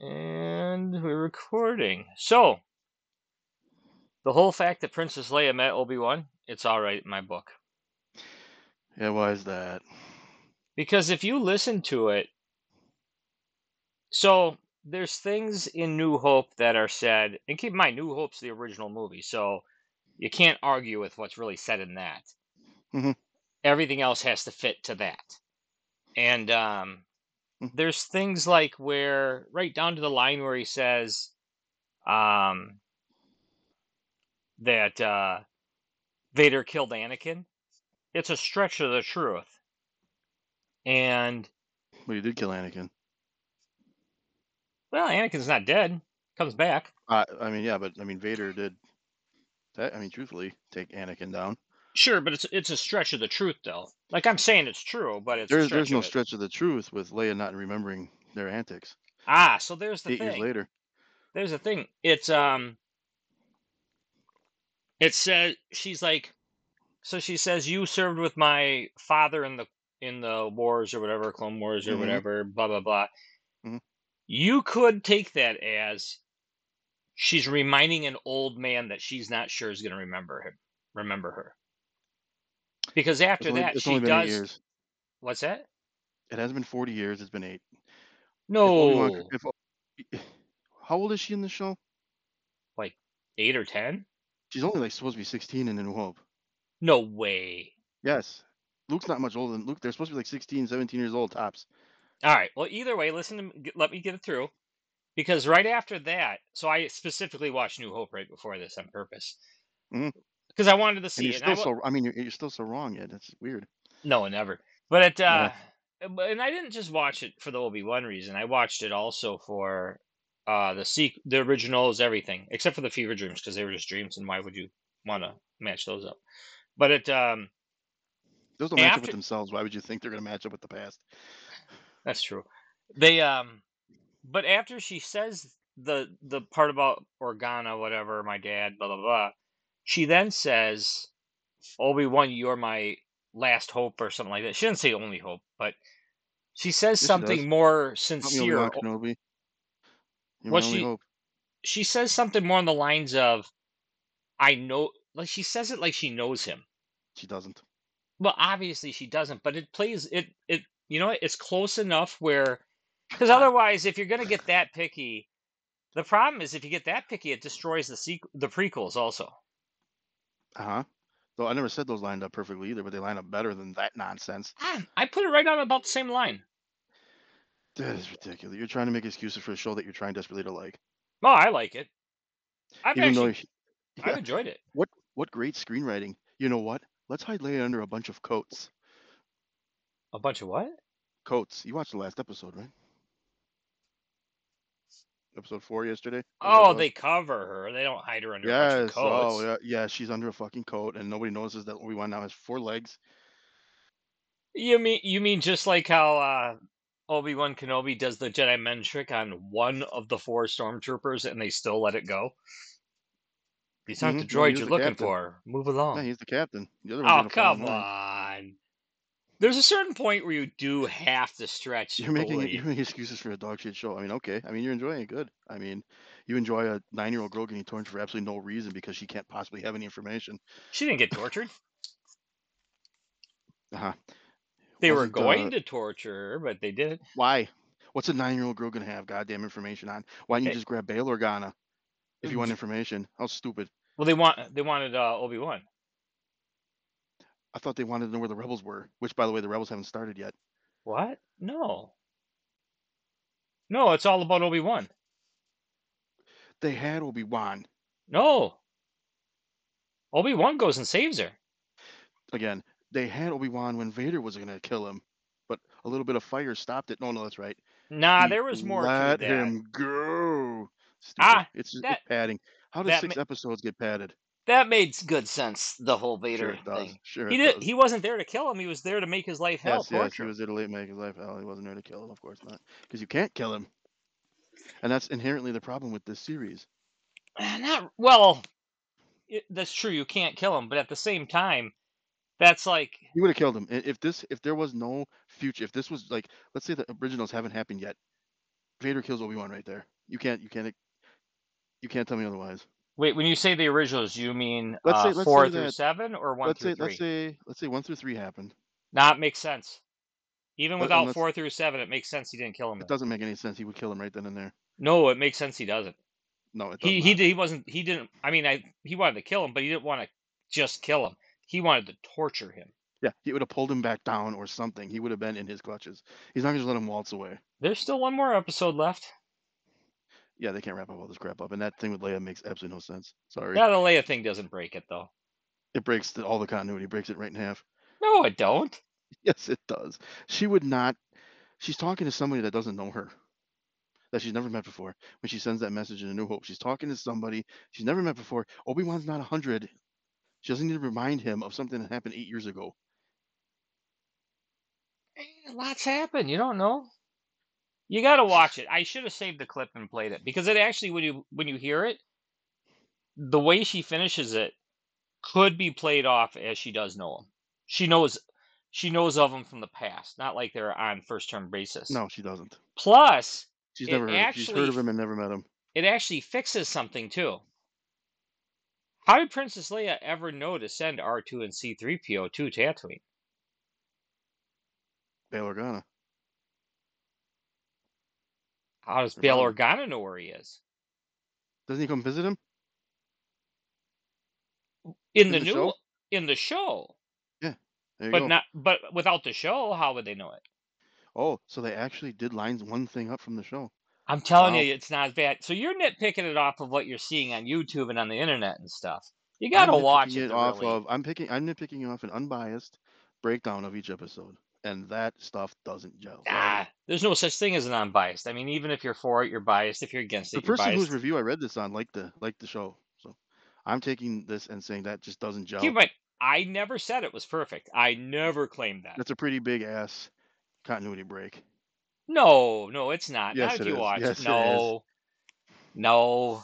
And we're recording. So, the whole fact that Princess Leia met Obi Wan, it's all right in my book. Yeah, why is that? Because if you listen to it, so there's things in New Hope that are said, and keep in mind, New Hope's the original movie, so you can't argue with what's really said in that. Mhm. Everything else has to fit to that. And um. There's things like where, right down to the line where he says um, that uh, Vader killed Anakin. It's a stretch of the truth. And, Well, you did kill Anakin. well, Anakin's not dead, comes back. Uh, I mean, yeah, but I mean, Vader did. That, I mean, truthfully, take Anakin down. Sure, but it's it's a stretch of the truth, though. Like I'm saying, it's true, but it's a There's stretch there's no of it. stretch of the truth with Leia not remembering their antics Ah, so there's the eight years thing. later. There's the thing. It's um. It says she's like, so she says you served with my father in the in the wars or whatever, Clone Wars or Mhm. whatever, blah blah blah. Mhm. You could take that as she's reminding an old man that she's not sure is going to remember him, remember her. Because after only, that, she only been eight does. What's that? It hasn't been 40 years. It's been eight. If No, if O- how old is she in the show? like eight or ten? She's only like supposed to be 16 in A New Hope. No way. Yes. Luke's not much older than Luke. They're supposed to be like 16, 17 years old tops. All right. Well, either way, listen to let me get it through. Because right after that, so I specifically watched New Hope right before this on purpose. Mhm. Because I wanted to see you're it. and I still wa- so. I mean, you're, you're still so wrong yet. That's weird. no, never. But it, uh, Yeah. and I didn't just watch it for the Obi Wan reason. I watched it also for uh the sequ- the originals, everything except for the Fever Dreams because they were just dreams, and why would you want to match those up? But it, um, Those don't match up with themselves. Why would you think they're going to match up with the past? that's true. They, um, but after she says the the part about Organa, whatever, my dad, blah blah blah, she then says, Obi Wan, you're my last hope, or something like that. She didn't say only hope, but she says Yes, something does. more sincere. Obi-Wan Kenobi. You're Well, she hope. she says something more on the lines of, "I know," like she says it like she knows him. She doesn't. Well, obviously she doesn't, but it plays it it. You know, it's close enough where, because otherwise, if you're gonna get that picky, the problem is if you get that picky, it destroys the sequ- the prequels also. Uh huh. Though I never said those lined up perfectly either, but they line up better than that nonsense. Ah, I put it right on about the same line. That is ridiculous. You're trying to make excuses for a show that you're trying desperately to like. Oh, I like it. I've Even though, actually you- I've enjoyed it. what what great screenwriting. You know what? Let's hide Leia under a bunch of coats. A bunch of what? Coats. You watched the last episode, right? Episode four yesterday. Oh, they cover her. They don't hide her under a bunch of Yes. Oh, yeah. Yeah. She's under a fucking coat, and nobody notices that Obi Wan now has four legs. You mean you mean just like how uh, Obi Wan Kenobi does the Jedi mind trick on one of the four stormtroopers, and they still let it go? These aren't the Mhm, no, he droids was you're the looking captain. for. Move Yeah, along. he's the captain. The Oh, gonna fall in come on. There's a certain point where you do have to stretch You're making you're making excuses for a dog shit show. I mean, okay. I mean, you're enjoying it. Good. I mean, you enjoy a nine year old girl getting tortured for absolutely no reason because she can't possibly have any information. She didn't get tortured. Uh huh. They were Wasn't going uh to torture her, but they didn't. why? What's a nine year old girl gonna have goddamn information on? Why didn't you just grab Bail Organa if you want information? How stupid. well, they want they wanted uh, Obi Wan. I thought they wanted to know where the rebels were, which, by the way, the rebels haven't started yet. What? No, no, it's all about Obi Wan. They had Obi Wan. No, Obi Wan goes and saves her. Again, they had Obi Wan when Vader was going to kill him, but a little bit of fire stopped it. No, no, that's right. Nah, He there was more to let that. him go. Stupid. Ah, It's just that padding. How does six ma- episodes get padded? That made good sense. The whole Sure Vader does. thing. Sure He did. does. He wasn't there to kill him. He was there to make his life hell, Yes, yes, he was there to make his life hell. He wasn't there to kill him, of course not, because you can't kill him, and that's inherently the problem with this series. Not well. It, that's true. You can't kill him, but at the same time, that's like You would have killed him if this if there was no future. If this was like, let's say the originals haven't happened yet, Vader kills Obi Wan right there. You can't. You can't. You can't tell me otherwise. Wait, when you say the originals, you mean Let's uh, say- let's four say through that- seven or one let's through say. three? Let's say. Let's say one through three happened. Nah, it makes sense. Even without unless- four through seven, it makes sense he didn't kill him. It then. doesn't make any sense. He would kill him right then and there. No, it makes sense he doesn't. No, it does He he did, he wasn't he didn't. I mean, I he wanted to kill him, but he didn't want to just kill him. He wanted to torture him. Yeah, he would have pulled him back down or something. He would have been in his clutches. He's not gonna just let him waltz away. There's still one more episode left. Yeah, they can't wrap up all this crap up, and that thing with Leia makes absolutely no sense. Sorry, Yeah, the Leia thing doesn't break it though. it breaks the, all the continuity. Breaks it right in half. No, it don't. Yes, it does. She would not. She's talking to somebody that doesn't know her, that she's never met before. When she sends that message in A New Hope, she's talking to somebody she's never met before. Obi Wan's not a hundred. She doesn't need to remind him of something that happened eight years ago. Eh, Lots happen. You don't know. You got to watch it. I should have saved the clip and played it because it actually, when you when you hear it, the way she finishes it could be played off as she does know him. She knows she knows of him from the past, not like they're on first term basis. No, she doesn't. Plus, She's never heard. she's heard of him and never met him. it actually fixes something too. How did Princess Leia ever know to send R2 and C3PO to Tatooine? Bail Organa. How does Bail. Organa know where he is? Doesn't he come visit him? In, In the, the new show? in the show. Yeah. There you But go. not but without the show, how would they know it? oh, so they actually did lines one thing up from the show. I'm telling Wow. you, it's not as bad. So you're nitpicking it off of what you're seeing on YouTube and on the internet and stuff. You gotta watch it. off really- of. I'm picking. I'm nitpicking off an unbiased breakdown of each episode, and that stuff doesn't gel. Ah, there's no such thing as an unbiased. I mean, even if you're for it, you're biased. If you're against the it, you're person whose review I read this on liked the liked the show, so I'm taking this and saying that just doesn't gel. Keep mind, I never said it was perfect. I never claimed that. That's a pretty big ass continuity break. No, no, it's not. Yes, not if it you is. watch Yes, it. it is. No, no.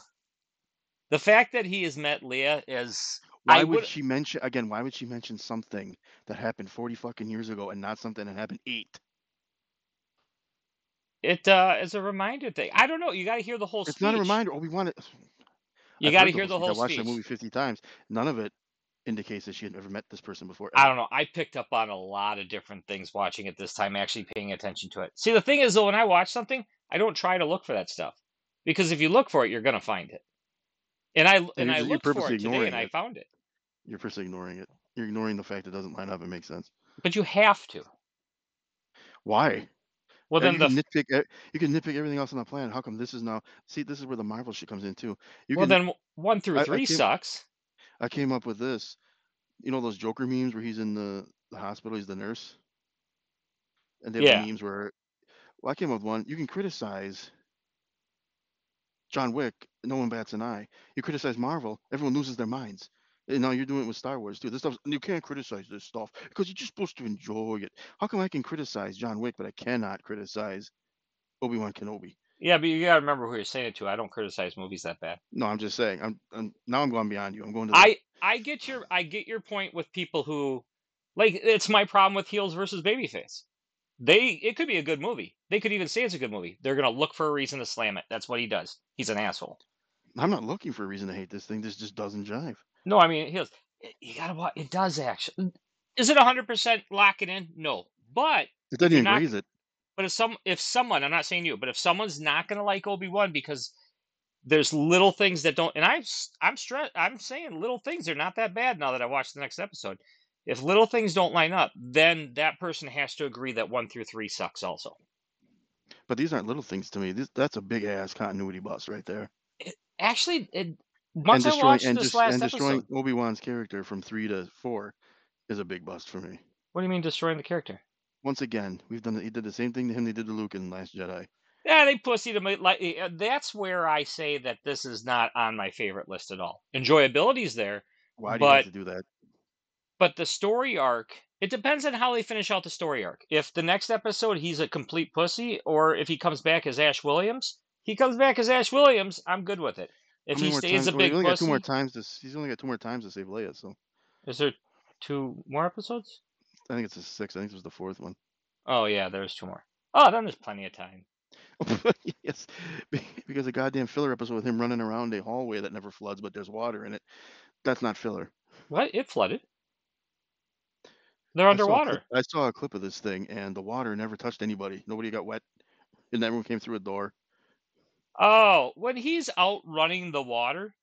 The fact that he has met Leia is Why would would- she mention again? Why would she mention something that happened 40 fucking years ago and not something that happened eight? It uh, is a reminder thing. I don't know. You got to hear the whole It's speech. not a reminder. Oh, we want it. You got to hear the speech. whole I watched speech. that movie 50 times. None of it indicates that she had never met this person before. I don't know. I picked up on a lot of different things watching it this time, actually paying attention to it. See, the thing is, though, when I watch something, I don't try to look for that stuff because if you look for it, you're gonna find it. And I and you're I looked for it today, and I found it. You're purposely ignoring it. You're ignoring the fact it doesn't line up. It makes sense. But you have to. Why? Well, then you the can nitpick. You can nitpick everything else on the planet. How come this is now? See, this is where the Marvel shit comes in too. You well can. then one through I- I three came- sucks. I came up with this. You know those Joker memes where he's in the, the hospital, he's the nurse, and they have Yeah. memes where. Well, I came up with one. You can criticize John Wick, no one bats an eye. You criticize Marvel, everyone loses their minds. And now you're doing it with Star Wars too. This stuff you can't criticize this stuff because you're just supposed to enjoy it. How come I can criticize John Wick, but I cannot criticize Obi Wan Kenobi? Yeah, but you gotta remember who you're saying it to. I don't criticize movies that bad. No, I'm just saying. I'm, I'm now I'm going beyond you. I'm going to. The, I I get your I get your point with people who like it's my problem with heels versus babyface. They it could be a good movie. They could even say it's a good movie. They're gonna look for a reason to slam it. That's what he does. He's an asshole. I'm not looking for a reason to hate this thing. This just doesn't jive. No, I mean heels. You gotta watch. It does actually. Is it hundred percent lock it in? No, but It doesn't even not- raise it. but if some if someone I'm not saying you, but if someone's not gonna like Obi Wan because there's little things that don't, and I'm I'm stress I'm saying little things are not that bad now that I watched the next episode. If little things don't line up, then that person has to agree that one through three sucks also. But these aren't little things to me. This that's a big ass continuity bust right there. Actually, it, once and I destroying watched and, this just, last and destroying Obi Wan's character from three to four is a big bust for me. what do you mean destroying the character? Once again, we've done. He did the same thing to him. They did to Luke in Last Jedi. Yeah, they pussied him. Like uh, that's where I say that this is not on my favorite list at all. Enjoyability's there, Why do you have to do that? But the story arc, it depends on how they finish out the story arc. If the next episode he's a complete pussy, or if he comes back as Ash Williams, he comes back as Ash Williams, I'm good with it. If he stays a big he only got pussy, two more times. To, he's only got two more times to save Leia. So is there two more episodes? I think it's the sixth. I think this was the fourth one. Oh yeah, there's two more. Oh, then there's plenty of time. yes, because a goddamn filler episode with him running around a hallway that never floods, but there's water in it. That's not filler. What? It flooded. They're I saw clip. underwater. I saw a clip of this thing, and the water never touched anybody. Nobody got wet, and everyone came through a door. Oh, when he's out running the water,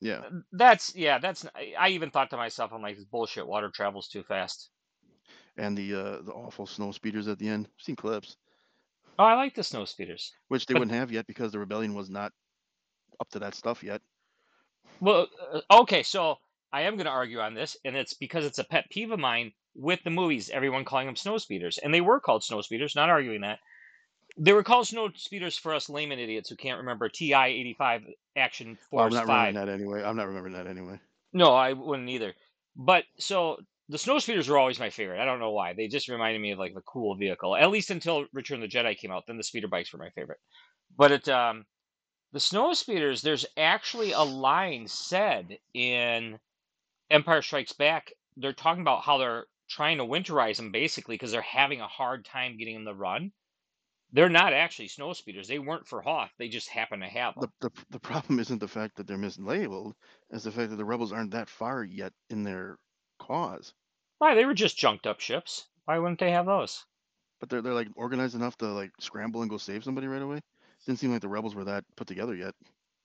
Yeah, that's yeah, that's I even thought to myself, I'm like, this bullshit. Water travels too fast. and the uh, the awful snow speeders at the end. I've seen clips, Oh, I like the snow speeders. which they But wouldn't have yet because the rebellion was not up to that stuff yet. well, uh, okay, so I am going to argue on this, and it's because it's a pet peeve of mine with the movies. Everyone calling them snow speeders, and they were called snow speeders. Not arguing that they were called snow speeders for us layman idiots who can't remember TI eighty five Action Well, I'm not five. remembering that anyway. I'm not remembering that anyway. No, I wouldn't either. But so the snow speeders were always my favorite. I don't know why. They just reminded me of like the cool vehicle. At least until Return of the Jedi came out, then the speeder bikes were my favorite. But it um the snow speeders, there's actually a line said in Empire Strikes Back. They're talking about how they're trying to winterize them basically because they're having a hard time getting them to run. They're not actually snow speeders. They weren't for Hoth. They just happen to have The, them. the the problem isn't the fact that they're mislabeled, it's the fact that the rebels aren't that far yet in their cause. Why? They were just junked up ships. Why wouldn't they have those? But they're they're like organized enough to like scramble and go save somebody right away. Didn't seem like the rebels were that put together yet.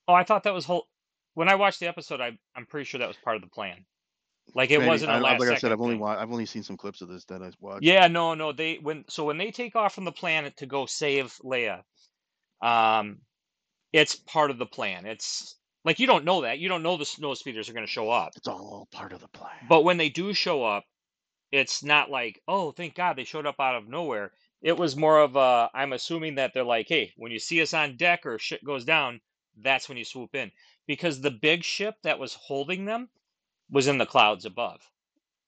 Oh, I thought that was whole. When I watched the episode, I I'm pretty sure that was part of the plan. Like it wasn't a I last like I said, I've only I've only seen some clips of this that I watched. Yeah, no, no. They when so when they take off from the planet to go save Leia, um, it's part of the plan. It's like you don't know that. You don't know the snow speeders are going to show up. It's all part of the plan. But when they do show up, it's not like, oh, thank God they showed up out of nowhere. It was more of a, I'm assuming that they're like, hey, when you see us on deck or shit goes down, that's when you swoop in. Because the big ship that was holding them was in the clouds above.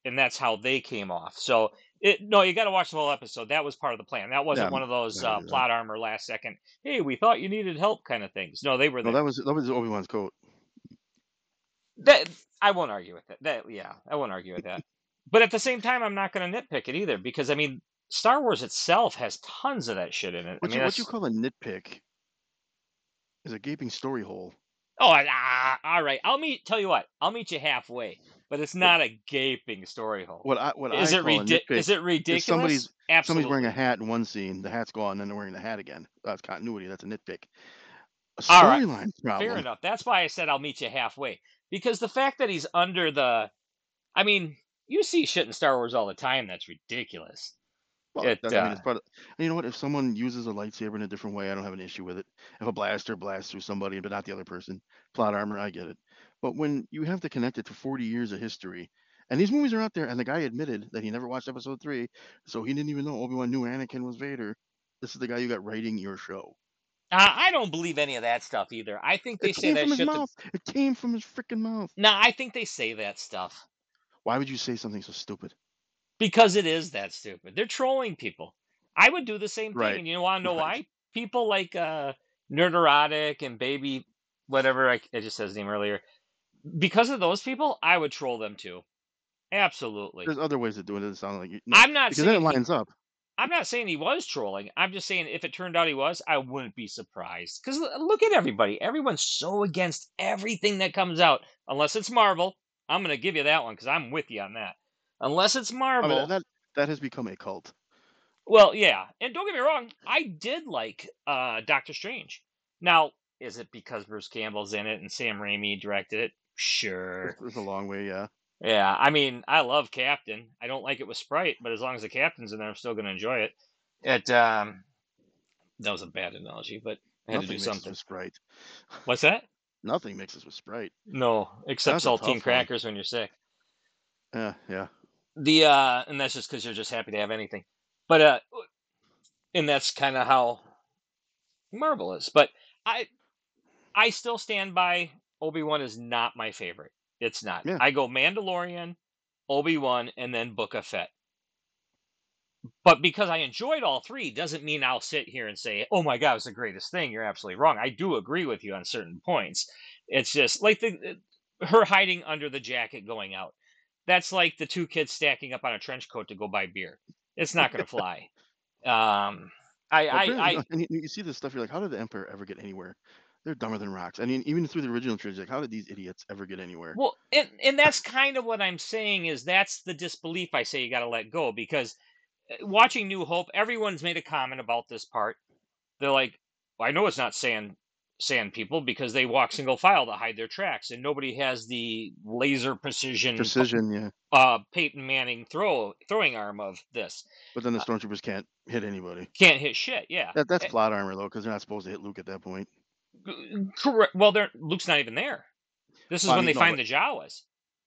And that's how they came off. So it no, you got to watch the whole episode. That was part of the plan. That wasn't I'm one of those uh, gonna do that. plot armor last second. Hey, we thought you needed help kind of things. No, they were No, that was that was Obi Wan's coat. That I won't argue with that. That yeah, I won't argue with that. But at the same time, I'm not going to nitpick it either because I mean, Star Wars itself has tons of that shit in it. I What mean, you what you call a nitpick is a gaping story hole. Oh, ah, all right. I'll meet. Tell you what, I'll meet you halfway. But it's not a gaping story hole. what I what Is I it call a ridic- nitpick Is it is somebody's ridiculous? somebody's wearing a hat in one scene, the hat's gone, and then they're wearing the hat again. That's continuity. That's a nitpick. A All right, storyline fair problem. enough. That's why I said I'll meet you halfway because the fact that he's under the, I mean, you see shit in Star Wars all the time that's ridiculous. Well, It that, I mean, uh, it's part of. And you know what? If someone uses a lightsaber in a different way, I don't have an issue with it. If a blaster blasts through somebody but not the other person, plot armor, I get it. But when you have to connect it to 40 years of history, and these movies are out there, and the guy admitted that he never watched Episode three, so he didn't even know Obi Wan knew Anakin was Vader. This is the guy you got writing your show. Uh, I don't believe any of that stuff either. I think they It say came that from his shit. To, mouth. It came from his freaking mouth. no, I think they say that stuff Why would you say something so stupid? Because it is that stupid. They're trolling people. I would do the same thing, Right. and you want to know Right. why? People like uh, Nerdrotic and Baby, whatever I, I just said his name earlier. Because of those people, I would troll them too. Absolutely. There's other ways of doing it. It sounds like you, no, I'm not because then it saying lines up. I'm not saying he was trolling. I'm just saying if it turned out he was, I wouldn't be surprised. Because look at everybody. Everyone's so against everything that comes out, unless it's Marvel. I'm going to give you that one because I'm with you on that. Unless it's I mean, Marvel. that that has become a cult. Well, yeah. And don't get me wrong, I did like uh, Doctor Strange. Now, is it because Bruce Campbell's in it and Sam Raimi directed it? Sure. It's, a long way, yeah. Yeah, I mean, I love Captain. I don't like it with Sprite, but as long as the Captain's in there, I'm still going to enjoy it. It um, that was a bad analogy, but I had Nothing to do something. with Sprite. What's that? Nothing mixes with Sprite. No, except saltine tough one. crackers when you're sick. Yeah, yeah. The uh, and that's just because you're just happy to have anything. But uh, and that's kind of how Marvel is. But I, I still stand by Obi Wan is not my favorite. It's not. Yeah. I go Mandalorian, Obi Wan, and then Book of Fett. But because I enjoyed all three doesn't mean I'll sit here and say, "Oh my god, it's the greatest thing." You're absolutely wrong. I do agree with you on certain points. It's just like the her hiding under the jacket going out. That's like the two kids stacking up on a trench coat to go buy beer. It's not going to fly. Um, I Well, I you I know, and you, you see this stuff, you're like, how did the Emperor ever get anywhere? They're dumber than rocks. I mean, even through the original trilogy, like, how did these idiots ever get anywhere? well, and and that's kind of what I'm saying is that's the disbelief I say you got to let go because uh, watching New Hope, everyone's made a comment about this part. They're like, well, I know it's not sand sand people because they walk single file to hide their tracks, and nobody has the laser precision, Precision, yeah. uh, Peyton Manning throw throwing arm of this. But then the Uh, stormtroopers can't hit anybody. can't hit shit. Yeah, That that's Eh, plot armor though, because they're not supposed to hit Luke at that point. correct. Well, they're Luke's not even there. This is Well, I when mean, they no, find but the Jawas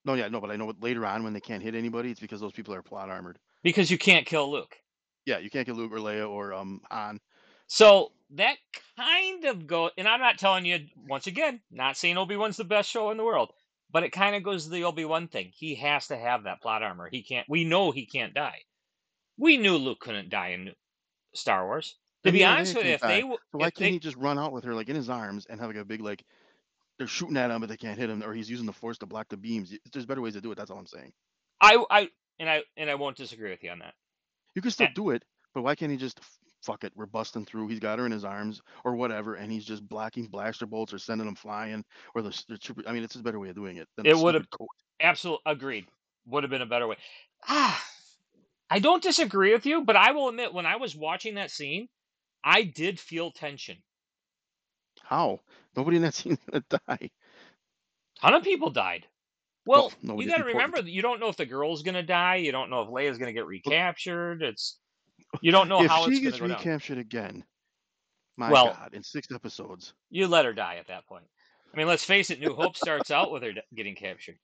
no, yeah, no, but I know what later on when they can't hit anybody, it's because those people are plot armored. because you can't kill Luke. Yeah, you can't get Luke or Leia or um Han. So that kind of go, and I'm not telling you once again, not saying Obi Wan's the best show in the world, but it kind of goes to the Obi Wan thing. He has to have that plot armor. He can't. We know he can't die. We knew Luke couldn't die in Star Wars. To be honest with you, if they die. So why if can't they, he just run out with her like in his arms and have like a big like they're shooting at him but they can't hit him, or he's using the force to block the beams. There's better ways to do it. That's all I'm saying. I I and I and I won't disagree with you on that. You can still do it, but why can't he just fuck it? We're busting through. He's got her in his arms or whatever, and he's just blocking blaster bolts or sending them flying or the, the trooper. I mean, it's a better way of doing it than It would have absolutely agreed. Would have been a better way. Ah, I don't disagree with you, but I will admit when I was watching that scene, I did feel tension. How? Nobody in that scene gonna die. ton of people died. Well, Well, you got to remember that you don't know if the girl's going to die. You don't know if Leia's going to get recaptured. It's you don't know if how she it's gets to recaptured again, my Well, God, in six episodes. you let her die at that point. I mean, let's face it. New Hope starts out with her getting captured.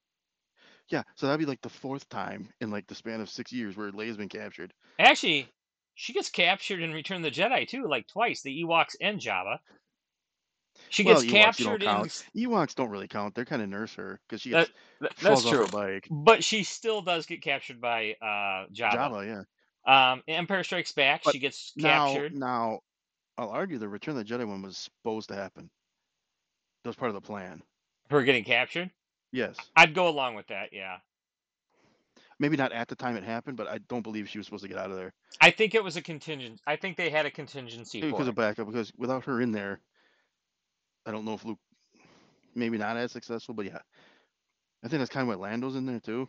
Yeah, so that'd be like the fourth time in like the span of six years where Leia's been captured. Actually, she gets captured in Return of the Jedi too, like twice. The Ewoks and Jabba. She Well, gets Ewoks captured in. Ewoks don't really count. They're kind of nurse her because she gets that that's falls off true, bike. but she still does get captured by uh, Jabba. Java, yeah. Um, Empire Strikes Back. But She gets captured. now, I'll argue the Return of the Jedi one was supposed to happen. That was part of the plan. Her getting captured. Yes, I'd go along with that. Yeah. maybe not at the time it happened, but I don't believe she was supposed to get out of there I think it was a contingent. I think they had a contingency Maybe because of backup. Because without her in there, I don't know if Luke, maybe not as successful, but yeah, I think that's kind of what Lando's in there too.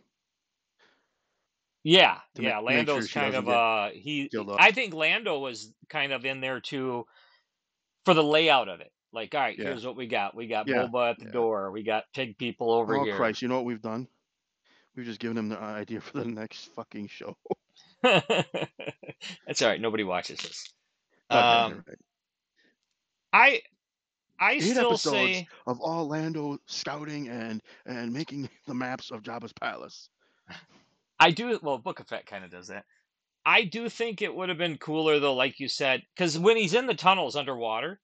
Yeah, yeah. to make sure Lando's kind of uh he. I think Lando was kind of in there too for the layout of it. Like, all right, Yeah, here's what we got. We got yeah, Boba at the yeah. door. We got pig people over Oh here. Christ! You know what we've done? We've just given him the idea for the next fucking show. That's all right. Nobody watches this. Okay, Um, right. I I Eight still say of all Lando scouting and and making the maps of Jabba's palace. I do. Well, Book of kind of does that. I do think it would have been cooler though, like you said, because when he's in the tunnels underwater,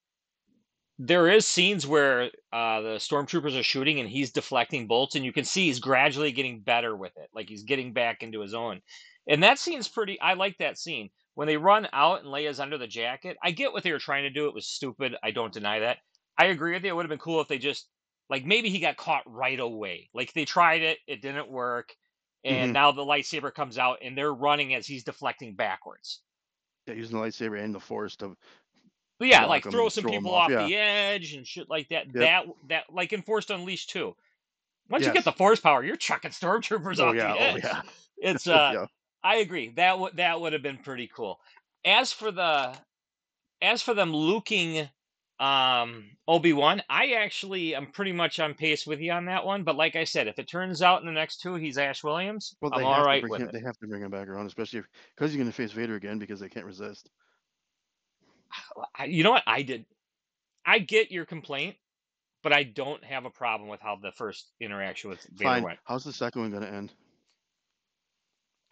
there is scenes where uh, the stormtroopers are shooting and he's deflecting bolts, and you can see he's gradually getting better with it, like he's getting back into his own. And that scene's pretty. I like that scene when they run out and Leia's under the jacket. I get what they were trying to do. It was stupid. I don't deny that. I agree with you. It would have been cool if they just like maybe he got caught right away. Like they tried it, it didn't work, and hmm now the lightsaber comes out and they're running as he's deflecting backwards. Yeah, using the lightsaber and the force to But yeah, like throw some throw people off. off Yeah. the edge and shit like that. Yep. That that like in Force Unleashed too. Once you get the force power, you're chucking stormtroopers Oh off yeah. the Oh edge. yeah. It's uh, yeah. I agree. That would that would have been pretty cool. As for the as for them luking um Obi Wan, I actually am pretty much on pace with you on that one. But like I said, if it turns out in the next two he's Ash Williams, Well, I'm they all have to bring with him. it. They have to bring him back around, especially because he's going to face Vader again because they can't resist. I, you know what? I did. I get your complaint, but I don't have a problem with how the first interaction with Vader Fine. went. How's the second one going to end?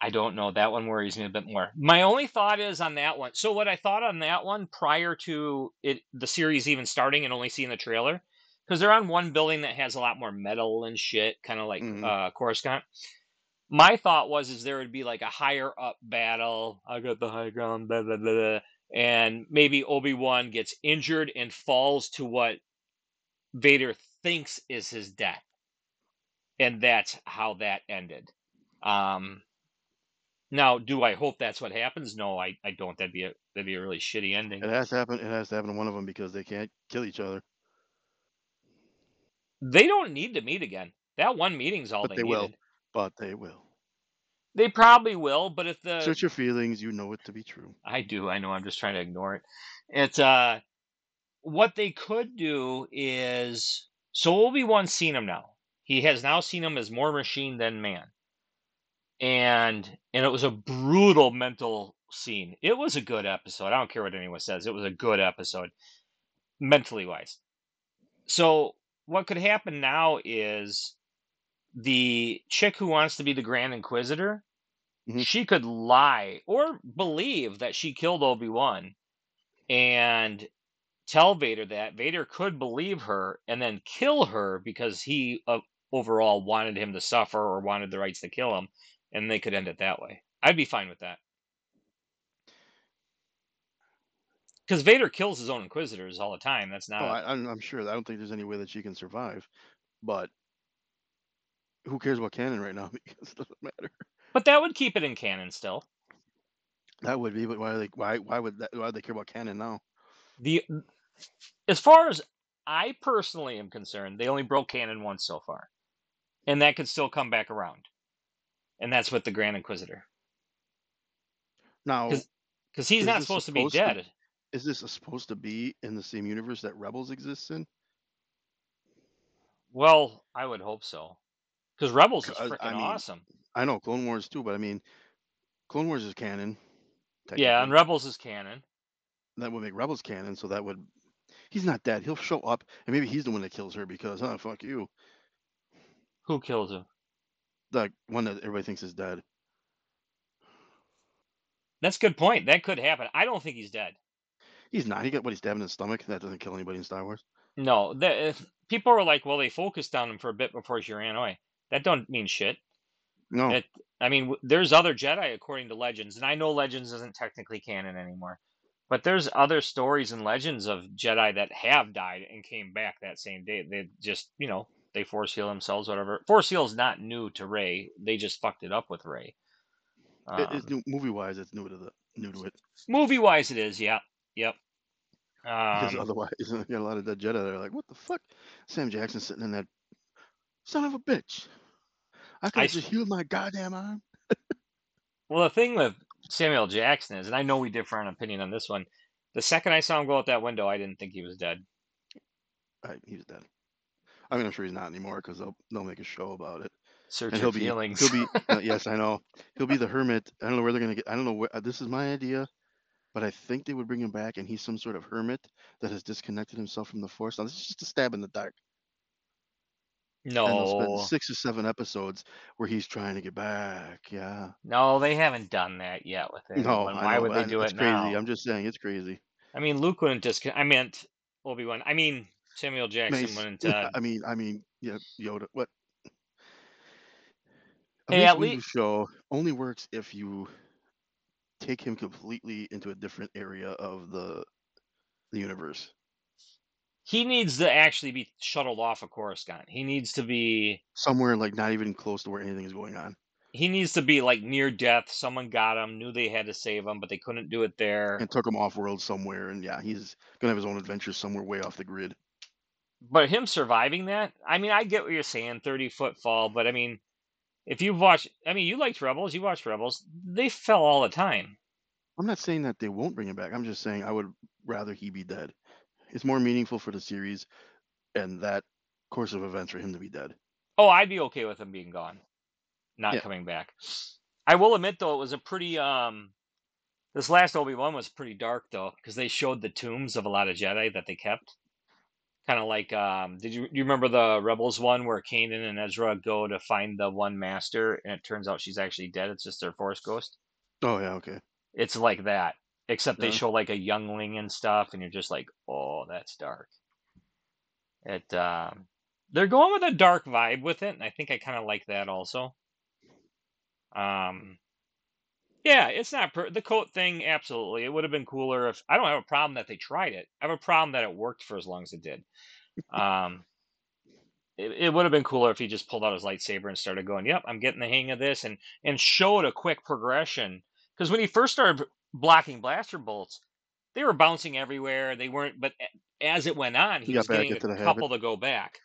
I don't know. That one worries me a bit more. My only thought is on that one. So what I thought on that one prior to it the series even starting and only seeing the trailer, because they're on one building that has a lot more metal and shit, kind of like hmm uh Coruscant. My thought was is there would be like a higher up battle. I got the high ground, blah blah, blah, and maybe Obi Wan gets injured and falls to what Vader thinks is his death, and that's how that ended. Um, Now, do I hope that's what happens? No, I, I don't. That'd be a that'd be a really shitty ending. It has to happen. It has to happen to one of them because they can't kill each other. They don't need to meet again. That one meeting's all But they, they will. needed. But they will. They probably will, but if the Search your feelings. You know it to be true. I do, I know, I'm just trying to ignore it. It's uh what they could do is so Obi-Wan's seen him now. He has now seen him as more machine than man. And and it was a brutal mental scene. It was a good episode. I don't care what anyone says. It was a good episode mentally wise. So what could happen now is the chick who wants to be the Grand Inquisitor, Mhm. she could lie or believe that she killed Obi-Wan and tell Vader that. Vader could believe her and then kill her because he uh, overall wanted him to suffer or wanted the rights to kill him, and they could end it that way. I'd be fine with that. Because Vader kills his own Inquisitors all the time. That's oh, not. Oh, I, I'm, I'm sure. I don't think there's any way that she can survive. But who cares about canon right now? Because it doesn't matter. but that would keep it in canon still. That would be. But why? Why? Why would that? Why do they care about canon now? The as far as I personally am concerned, they only broke canon once so far, and that could still come back around. And that's with the Grand Inquisitor, Now, because he's not this supposed to be supposed to- dead. is this supposed to be in the same universe that Rebels exists in? Well, I would hope so, because Rebels is freaking I mean, awesome. I know Clone Wars too, but I mean, Clone Wars is canon. Yeah, and. Rebels is canon. that would make Rebels canon, so that would. He's not dead. He'll show up, and maybe he's the one that kills her because, oh, fuck you. Who kills him? The one that everybody thinks is dead. That's a good point. That could happen. I don't think he's dead. He's not. He got what he stabbed in his stomach. That doesn't kill anybody in Star Wars. No, the, people are like, well, they focused on him for a bit before she ran away. That don't mean shit. No. It, I mean, w- there's other Jedi according to Legends, and I know Legends isn't technically canon anymore, but there's other stories and legends of Jedi that have died and came back that same day. They just, you know, they force heal themselves, whatever. Force heal is not new to Rey. They just fucked it up with Rey. It- it's Um, new movie wise. It's new to the new to it movie wise, it is. Yeah, yep. because Um, otherwise, you got a lot of dead Jedi. that are like, what the fuck? Sam Jackson sitting in that son of a bitch. I could I just healed my goddamn arm. Well, the thing with Samuel Jackson is, and I know we differ on opinion on this one. The second I saw him go out that window, I didn't think he was dead. Right, he's dead. I mean, I'm sure he's not anymore because they'll they'll make a show about it. Search and he'll be feelings. he'll be uh, yes I know he'll be the hermit I don't know where they're gonna get I don't know where uh, this is my idea but I think they would bring him back and he's some sort of hermit that has disconnected himself from the force now this is just a stab in the dark no, six or seven episodes where he's trying to get back yeah no, they haven't done that yet with it. no Why know, would they I- do it's it crazy now? I'm just saying it's crazy I mean, Luke wouldn't discon. I meant Obi Wan. I mean, Samuel Jackson wouldn't. Uh, I mean I mean yeah Yoda what a Hey, at Windu lea- show only works if you take him completely into a different area of the the universe he needs to actually be shuttled off of Coruscant. He needs to be. somewhere like not even close to where anything is going on He needs to be like near death. Someone got him, knew they had to save him, but they couldn't do it there. and took him off world somewhere and yeah he's gonna have his own adventures somewhere way off the grid But him surviving that, I mean, I get what you're saying, 30 foot fall, but I mean, if you've watched, I mean, you liked Rebels, you watched Rebels, they fell all the time. i'm not saying that they won't bring him back i'm just saying i would rather he be dead it's more meaningful for the series and that course of events for him to be dead Oh, I'd be okay with him being gone, not Yeah. coming back. I will admit, though, it was a pretty, um, this last Obi Wan was pretty dark, though, because they showed the tombs of a lot of Jedi that they kept. Kind of like, um, did you, you remember the Rebels one where Kanan and Ezra go to find the one master, and it turns out she's actually dead? It's just their force ghost. oh yeah okay It's like that, except they Yeah. show like a youngling and stuff, and you're just like, oh, that's dark. It um, they're going with a dark vibe with it, and I think I kind of like that also. Um, yeah, it's not per- the coat thing. Absolutely, it would have been cooler if I don't have a problem that they tried it. I have a problem that it worked for as long as it did. Um, it, it would have been cooler if he just pulled out his lightsaber and started going, "Yep, I'm getting the hang of this," and and showed a quick progression. Because when he first started blocking blaster bolts, they were bouncing everywhere. They weren't, but as it went on, he He was getting a the habit. couple to go back.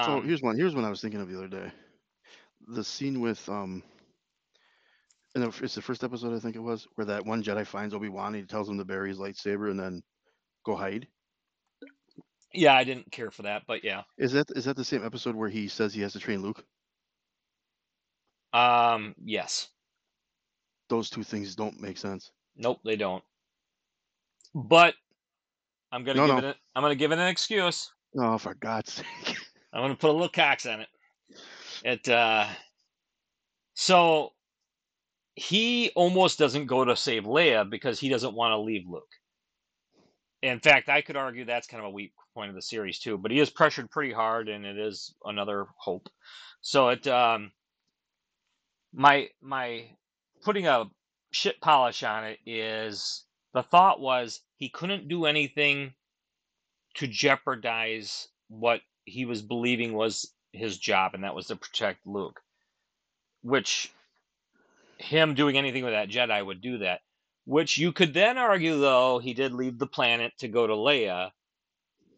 So Um, here's one. Here's one I was thinking of the other day. The scene with um, and the- it's the first episode I think it was, where that one Jedi finds Obi Wan. And he tells him to bury his lightsaber and then go hide. yeah, I didn't care for that, but yeah. Is that is that the same episode where he says he has to train Luke? Um, yes. Those two things don't make sense. Nope, they don't. But I'm gonna No, give no. it. A, I'm gonna give it an excuse. Oh, for God's sake! I'm gonna put a little cox on it. It. uh So he almost doesn't go to save Leia because he doesn't want to leave Luke. In fact, I could argue that's kind of a weak point of the series too. But he is pressured pretty hard, and it is another hope. So it. um My my putting a shit polish on it is the thought was he couldn't do anything to jeopardize what he was believing was his job, and that was to protect Luke. Which him doing anything with that Jedi would do that. Which you could then argue, though, he did leave the planet to go to Leia.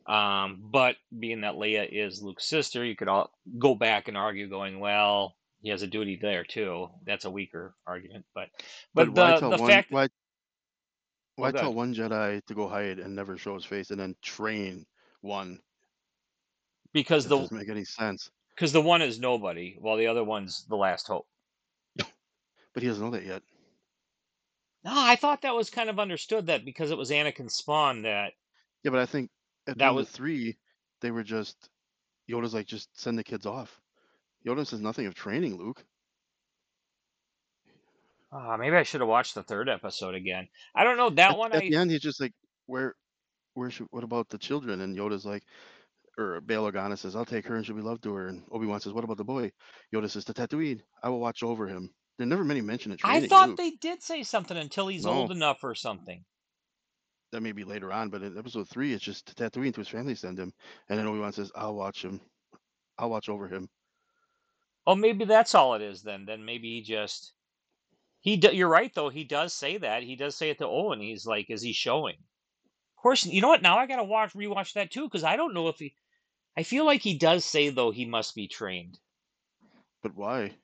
Um, but being that Leia is Luke's sister, you could all go back and argue, going, well, he has a duty there too. That's a weaker argument, but but, why the tell the one fact why why tell one Jedi to go hide and never show his face, and then train one? because That the doesn't make any sense. because the one is nobody, while the other one's the last hope. But he doesn't know that yet. No, I thought that was kind of understood that because it was Anakin Spawn that Yeah, but I think at that was three, they were just Yoda's like just send the kids off. Yoda says nothing of training Luke. Ah, maybe I should have watched the third episode again. I don't know that At, one. at I the end, he's just like, where, where should? What about the children? And Yoda's like, or Bail Organa says, I'll take her and she'll be loved to her. And Obi Wan says, What about the boy? Yoda says, to Tatooine, I will watch over him. There never many mention of I thought Luke. they did say something until he's No, old enough or something. that may be later on, but in episode three, it's just to Tatooine to his family send him, and then Obi Wan says, I'll watch him. I'll watch over him. Oh, maybe that's all it is then. Then maybe he just he. Do, you're right though. He does say that. He does say it to Owen. He's like, "Is he showing?" Of course. You know what? Now I gotta watch rewatch that too because I don't know if he. I feel like he does say though he must be trained. But why?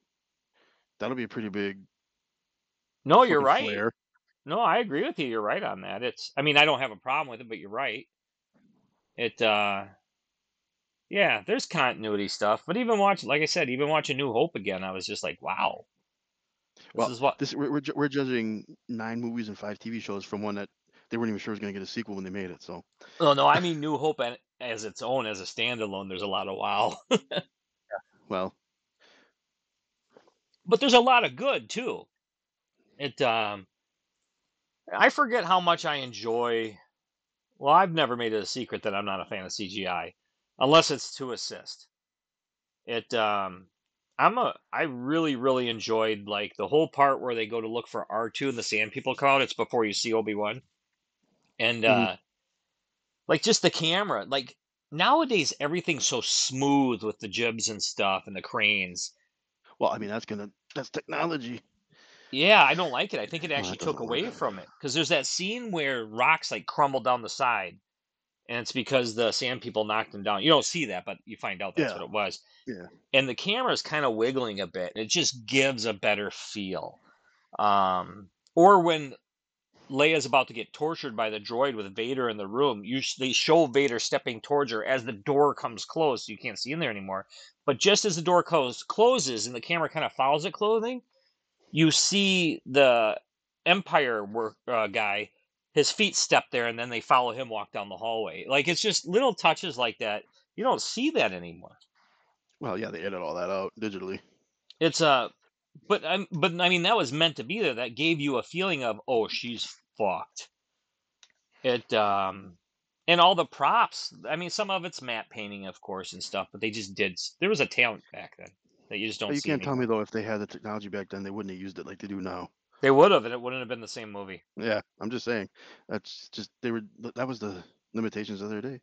That'll be a pretty big No, you're right. flare. No, I agree with you. You're right on that. It's. I mean, I don't have a problem with it, but you're right. It. uh Yeah, there's continuity stuff, but even watch, like I said, even watching New Hope again, I was just like, wow, this Well, is what. this we're we're, we're judging nine movies and five TV shows from one that they weren't even sure was going to get a sequel when they made it. So No, no, I mean New Hope as its own, as a standalone. There's a lot of wow, well, but there's a lot of good too. It. um I forget how much I enjoy. Well, I've never made it a secret that I'm not a fan of CGI, unless it's to assist. It. um I'm a. I really, really enjoyed like the whole part where they go to look for R two and the Sand People come out. It's before you see Obi Wan, and mhm. uh like just the camera. Like nowadays, everything's so smooth with the jibs and stuff and the cranes. Well, I mean that's gonna that's technology. Yeah, I don't like it. I think it actually took work. away from it because there's that scene where rocks like crumble down the side, and it's because the sand people knocked them down. You don't see that, but you find out that's Yeah, what it was. yeah. And the camera's kind of wiggling a bit, and it just gives a better feel. Um, or when Leia's about to get tortured by the droid with Vader in the room, you sh- they show Vader stepping towards her as the door comes closed, so you can't see in there anymore. But just as the door close, closes and the camera kind of follows it clothing, you see the Empire work uh, guy, his feet step there, and then they follow him walk down the hallway. Like it's just little touches like that. You don't see that anymore. Well, yeah, they edit all that out digitally. It's a, but I'm, but I mean that was meant to be there. That gave you a feeling of oh she's fucked. It um, and all the props. I mean some of it's matte painting, of course, and stuff. But they just did. There was a talent back then that you just don't you see can't tell me though if they had the technology back then, they wouldn't have used it like they do now. They would have, and it wouldn't have been the same movie. Yeah, I'm just saying. That's just they were. That was the limitations of their day.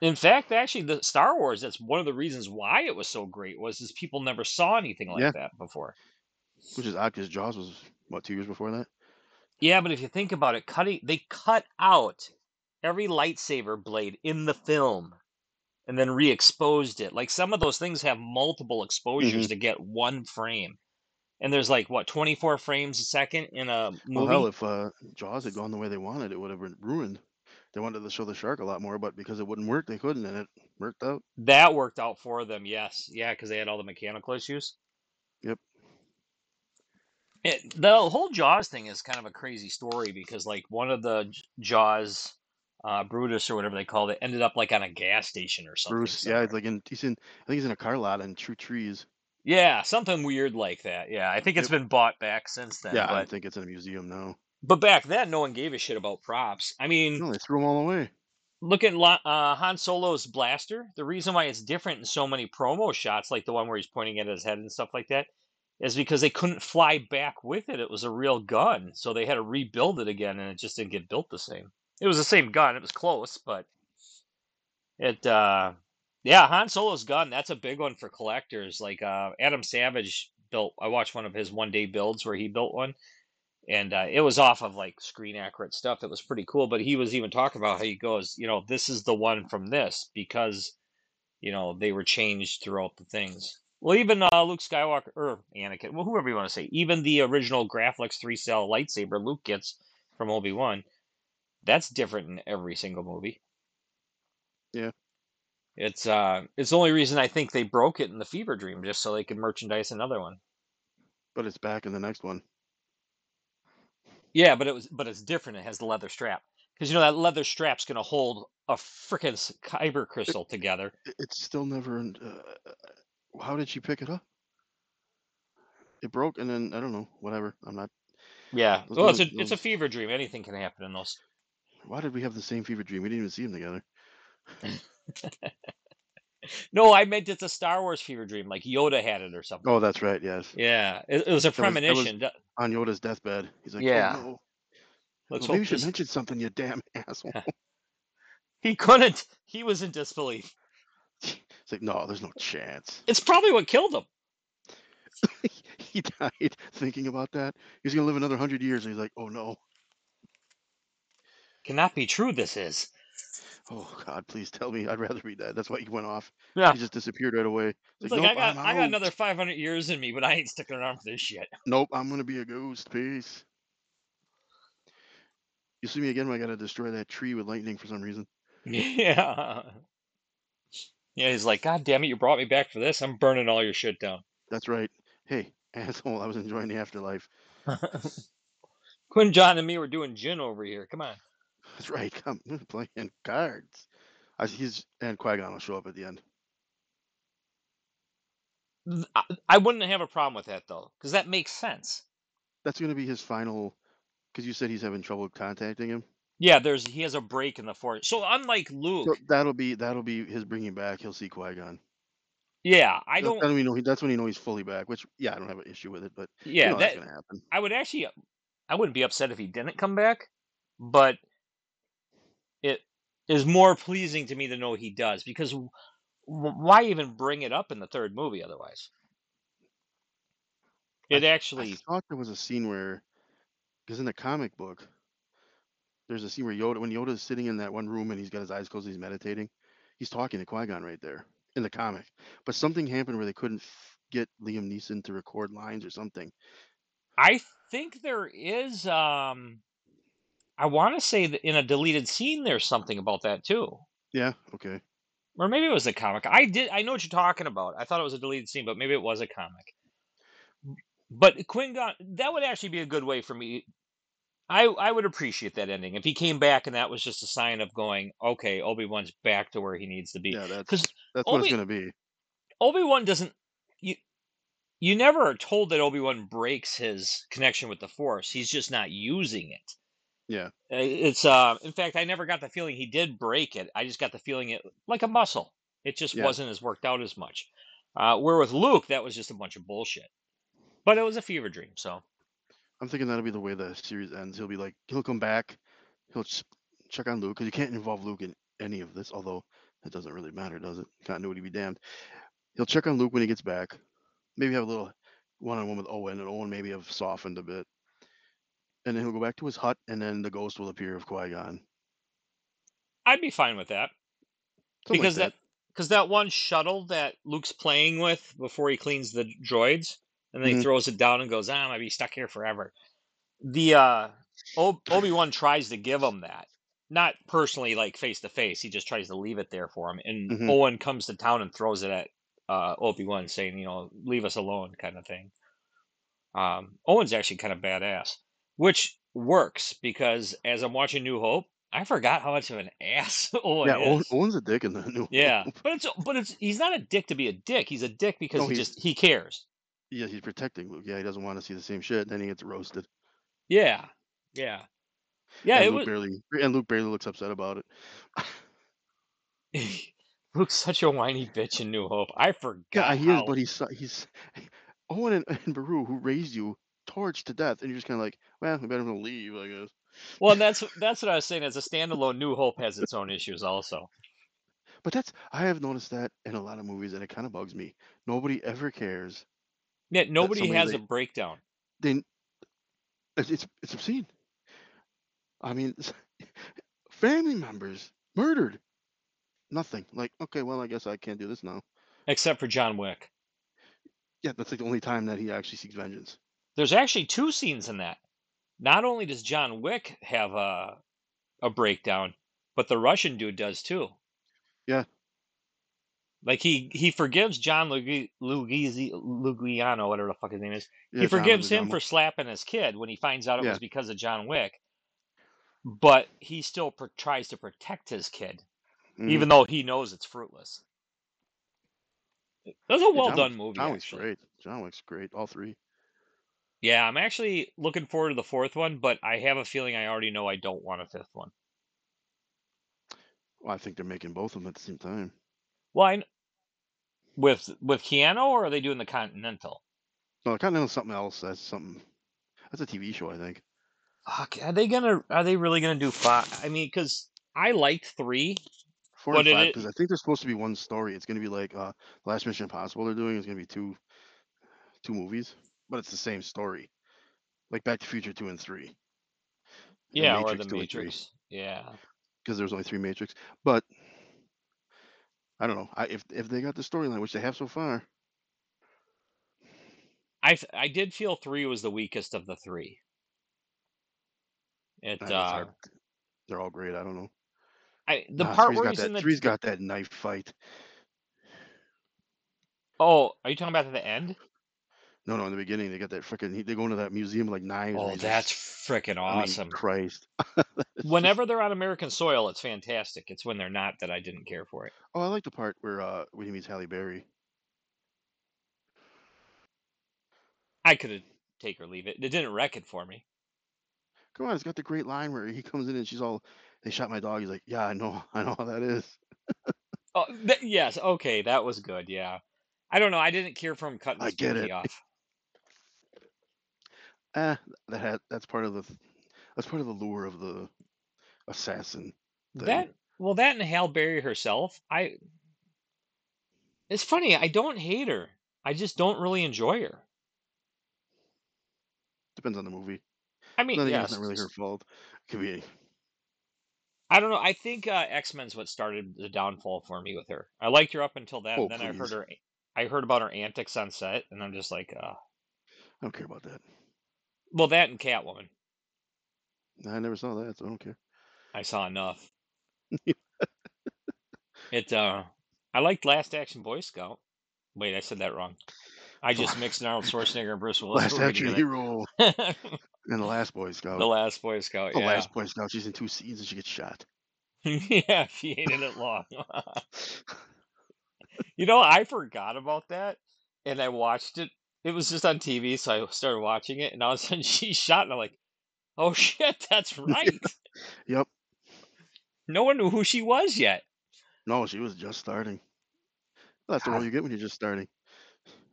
In fact, actually, the Star Wars, that's one of the reasons why it was so great was is people never saw anything like Yeah, that before. Which is odd because Jaws was what two years before that. Yeah, but if you think about it, cutting they cut out every lightsaber blade in the film and then re-exposed it. Like some of those things have multiple exposures hmm to get one frame. And there's like what 24 frames a second in a movie. Well, hell, if uh, Jaws had gone the way they wanted, it would have been ruined. They wanted to show the shark a lot more, but because it wouldn't work, they couldn't, and it worked out. That worked out for them, yes. Yeah, because they had all the mechanical issues. Yep. It, the whole Jaws thing is kind of a crazy story because like one of the J- Jaws, uh, Brutus or whatever they called it, ended up like on a gas station or something Bruce, yeah, it's like in he's in. I think he's in a car lot and true trees. Yeah, something weird like that. Yeah, I think it's Yep. been bought back since then, Yeah, I but think it's in a museum now. but back then no one gave a shit about props. I mean, No, they threw them all away. look at uh, Han Solo's blaster. The reason why it's different in so many promo shots, like the one where he's pointing at his head and stuff like that, is because they couldn't fly back with it. It was a real gun, so they had to rebuild it again, and it just didn't get built the same. It was the same gun. It was close, but it, uh, yeah, Han Solo's gun. That's a big one for collectors. Like uh, Adam Savage built. I watched one of his one day builds where he built one, and uh, it was off of like screen accurate stuff. It was pretty cool. But he was even talking about how he goes, you know, this is the one from this because you know they were changed throughout the things. Well, even uh, Luke Skywalker or Anakin, well, whoever you want to say, even the original Graflex three cell lightsaber Luke gets from Obi Wan, that's different in every single movie. Yeah. It's uh, it's the only reason I think they broke it in the Fever Dream, just so they could merchandise another one. But it's back in the next one. Yeah, but it was but it's different. It has the leather strap because you know that leather strap's gonna hold a freaking kyber crystal together. it's still never. Uh, how did she pick it up? It broke, and then I don't know. Whatever. I'm not. Yeah, Those, well, it's those, a it's a fever dream. Anything can happen in those. why did we have the same fever dream? We didn't even see them together. No, I meant it's a Star Wars fever dream, like Yoda had it or something. Oh, that's right. Yes, Yeah, it, it was a that was was premonition. On Yoda's deathbed. He's like, "Oh Yeah, no." let's Well, maybe you should this. mention something, you damn asshole. He couldn't. He was in disbelief. It's like, no, there's no chance. It's probably what killed him. he died thinking about that. He's gonna live another hundred years, and he's like, oh no. Cannot be true. This is. Oh God, please tell me. I'd rather read that. That's why he went off. Yeah, He just disappeared right away. It's it's like, like nope, I got I'm got another 500 years in me, but I ain't sticking around for this shit. Nope, I'm gonna be a ghost. Peace. You see me again when I gotta destroy that tree with lightning for some reason. Yeah. Yeah, he's like, God damn it, you brought me back for this. I'm burning all your shit down. That's right. Hey, asshole, I was enjoying the afterlife. Qui-Gon, and me were doing gin over here. Come on. That's right. Come playing cards. I, he's and Qui will show up at the end. I, I wouldn't have a problem with that though, because that makes sense. That's gonna be his final. Because you said he's having trouble contacting him. Yeah, there's he has a break in the force. So unlike So Luke, that'll be that'll be his bringing back. He'll see Qui Gon. yeah, I That's don't. when we know he. That's when he know he's fully back. Which yeah, I don't have an issue with it, but you Yeah, know that's that gonna happen. I would actually, uh, I wouldn't be upset if he didn't come back, but it is more pleasing to me to know he does because w- why even bring it up in the third movie otherwise? I It I actually, thought there was a scene where, because in the comic book, there's a scene where Yoda, when Yoda's sitting in that one room and he's got his eyes closed, he's meditating, he's talking to Qui Gon right there in the comic. But something happened where they couldn't f- get Liam Neeson to record lines or something. I think there is. um I want to say that in a deleted scene, there's something about that too. Yeah. Okay. or maybe it was a comic. I did. I know what you're talking about. I thought it was a deleted scene, but maybe it was a comic. But Qui-Gon, that would actually be a good way for me. I I would appreciate that ending if he came back and that was just a sign of going, okay, Obi Wan's back to where he needs to be. Yeah. Because That's that's what it's gonna be. Obi Wan doesn't. You you never are told that Obi Wan breaks his connection with the Force. He's just not using it. Yeah. Uh, It's uh. In fact, I never got the feeling he did break it. I just got the feeling it like a muscle. It just Yeah. wasn't as worked out as much. Uh, where with Luke, that was just a bunch of bullshit. But it was a fever dream. So I'm thinking that'll be the way the series ends. He'll be like, he'll come back, he'll ch- check on Luke because you can't involve Luke in any of this. Although It doesn't really matter, does it? Continuity be damned. He'll check on Luke when he gets back. Maybe have a little one-on-one with Owen, and Owen maybe have softened a bit. And then he'll go back to his hut, and then the ghost will appear of Qui-Gon. I'd be fine with that Something because like that because that one shuttle that Luke's playing with before he cleans the droids, and then he Mhm. throws it down and goes, "Ah, I'm gonna be stuck here forever." The uh, Obi Wan tries to give him that, not personally like face to face. He just tries to leave it there for him, and Mhm. Owen comes to town and throws it at uh, Obi Wan, saying, "You know, leave us alone," kind of thing. Um, Owen's actually kind of badass, which works because as I'm watching New Hope, I forgot how much of an ass Owen Yeah, is. Owen's a dick in the new. Hope. Yeah, but it's but it's he's not a dick to be a dick. He's a dick because No, he just he cares. Yeah, he's protecting Luke. Yeah, he doesn't want to see the same shit. Then he gets roasted. Yeah, yeah, yeah. and It Luke was barely and Luke barely looks upset about it. Luke's such a whiny bitch in New Hope. I forgot. Yeah, he is, but he's he's Owen and, and Beru who raised you torched to death, and you're just kind of like, well, we better leave, I guess. well, and that's that's what I was saying. As a standalone, New Hope has its own issues also. But that's I have noticed that in a lot of movies, and it kind of bugs me. Nobody ever cares. Yeah, nobody has they- a breakdown. Then it's it's, it's obscene. I mean, family members murdered. Nothing. Like, okay, well, I guess I can't do this now. Except for John Wick. Yeah, that's like the only time that he actually seeks vengeance. There's actually two scenes in that. Not only does John Wick have a a breakdown, but the Russian dude does too. Yeah. Like he he forgives John Lugi, Lugizi, Lugiano, whatever the fuck his name is. Yeah, he John forgives him for slapping his kid when he finds out it Yeah. was because of John Wick. But he still pr- tries to protect his kid, Mhm. even though he knows it's fruitless. That's a Yeah, well John done movie. John Wick's great. John Wick's great. All three. Yeah, I'm actually looking forward to the fourth one, but I have a feeling I already know I don't want a fifth one. Well, I think they're making both of them at the same time. Well, I, with with Keanu, or are they doing the Continental? No, the Continental's something else. That's something. That's a TV show, I think. Fuck, are they gonna? Are they really gonna do five? I mean, because I liked three. Four and five because I think there's supposed to be one story. It's going to be like uh, the Last Mission Impossible. They're doing is going to be two, two movies, but it's the same story, like Back to Future two and three. and Yeah, or the 2 and 3. Matrix. Yeah, because there's only three Matrix. But I don't know. I, if if they got the storyline, which they have so far, I I did feel three was the weakest of the three. It I- uh, they're all great. I don't know. I the Nah, part where got he's that, in the three's got that knife fight. oh, are you talking about at the end? No, no, in the beginning they got that freaking. They go into that museum like knives. Oh, that's freaking I mean, awesome. Christ. Just- Whenever they're on American soil, it's fantastic. It's when they're not that I didn't care for it. oh, I like the part where uh when he meets Halle Berry. I could have take or leave it. It didn't wreck it for me. Come on, it's got the great line where he comes in and she's all, "They shot my dog." He's like, "Yeah, I know, I know how that is." Oh, th- yes. Okay, that was good. Yeah. I don't know. I didn't care for him cutting I his get it. off. Eh, that had, that's part of the that's part of the lure of the assassin. thing. That well, that and Halle Berry herself. I. It's funny. I don't hate her. I just don't really enjoy her. depends on the movie. I mean, yes. it's not really her fault. It could be I don't know. I think uh, X Men's what started the downfall for me with her. I liked her up until that. Oh, and then I heard her. I heard about her antics on set, and I'm just like, uh, I don't care about that. Well, that and Catwoman. I never saw that, so I don't care. I saw enough. it. uh I liked Last Action Boy Scout. Wait, I said that wrong. I just mixed Arnold Schwarzenegger and Bruce Willis. Last Action. Hero and the Last Boy Scout. the Last Boy Scout. the Yeah. Last Boy Scout. She's in two scenes and she gets shot. yeah, she hated it long. you know, I forgot about that, and I watched it. It was just on TV, so I started watching it, and all of a sudden she shot, and I'm like, "Oh shit, that's right." Yep. no one knew who she was yet. No, she was just starting. That's the role you get when you're just starting.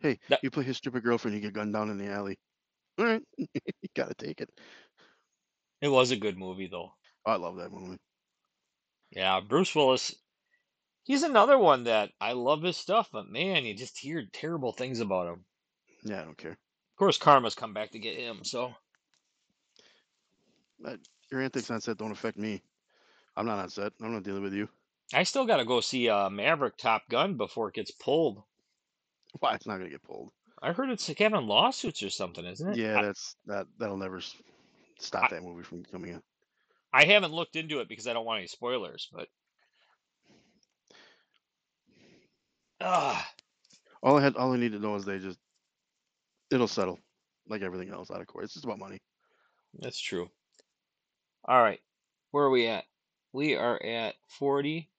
Hey, That- you play his stripper girlfriend, you get gunned down in the alley. All right, you gotta take it. It was a good movie, though. I love that movie. Yeah, Bruce Willis. He's another one that I love his stuff, but man, you just hear terrible things about him. Yeah, I don't care. Of course, karma's come back to get him. So Uh, your antics on set don't affect me. I'm not on set. I'm not dealing with you. I still got to go see uh, Maverick Top Gun before it gets pulled. Why? It's not gonna get pulled. I heard it's having lawsuits or something, isn't it? Yeah, I, that's that. That'll never s- stop that movie from coming out. I haven't looked into it because I don't want any spoilers. But ah, All I had, all I need to know is they just, it'll settle, like everything else out of court. It's just about money. that's true. All right, where are we at? We are at forty.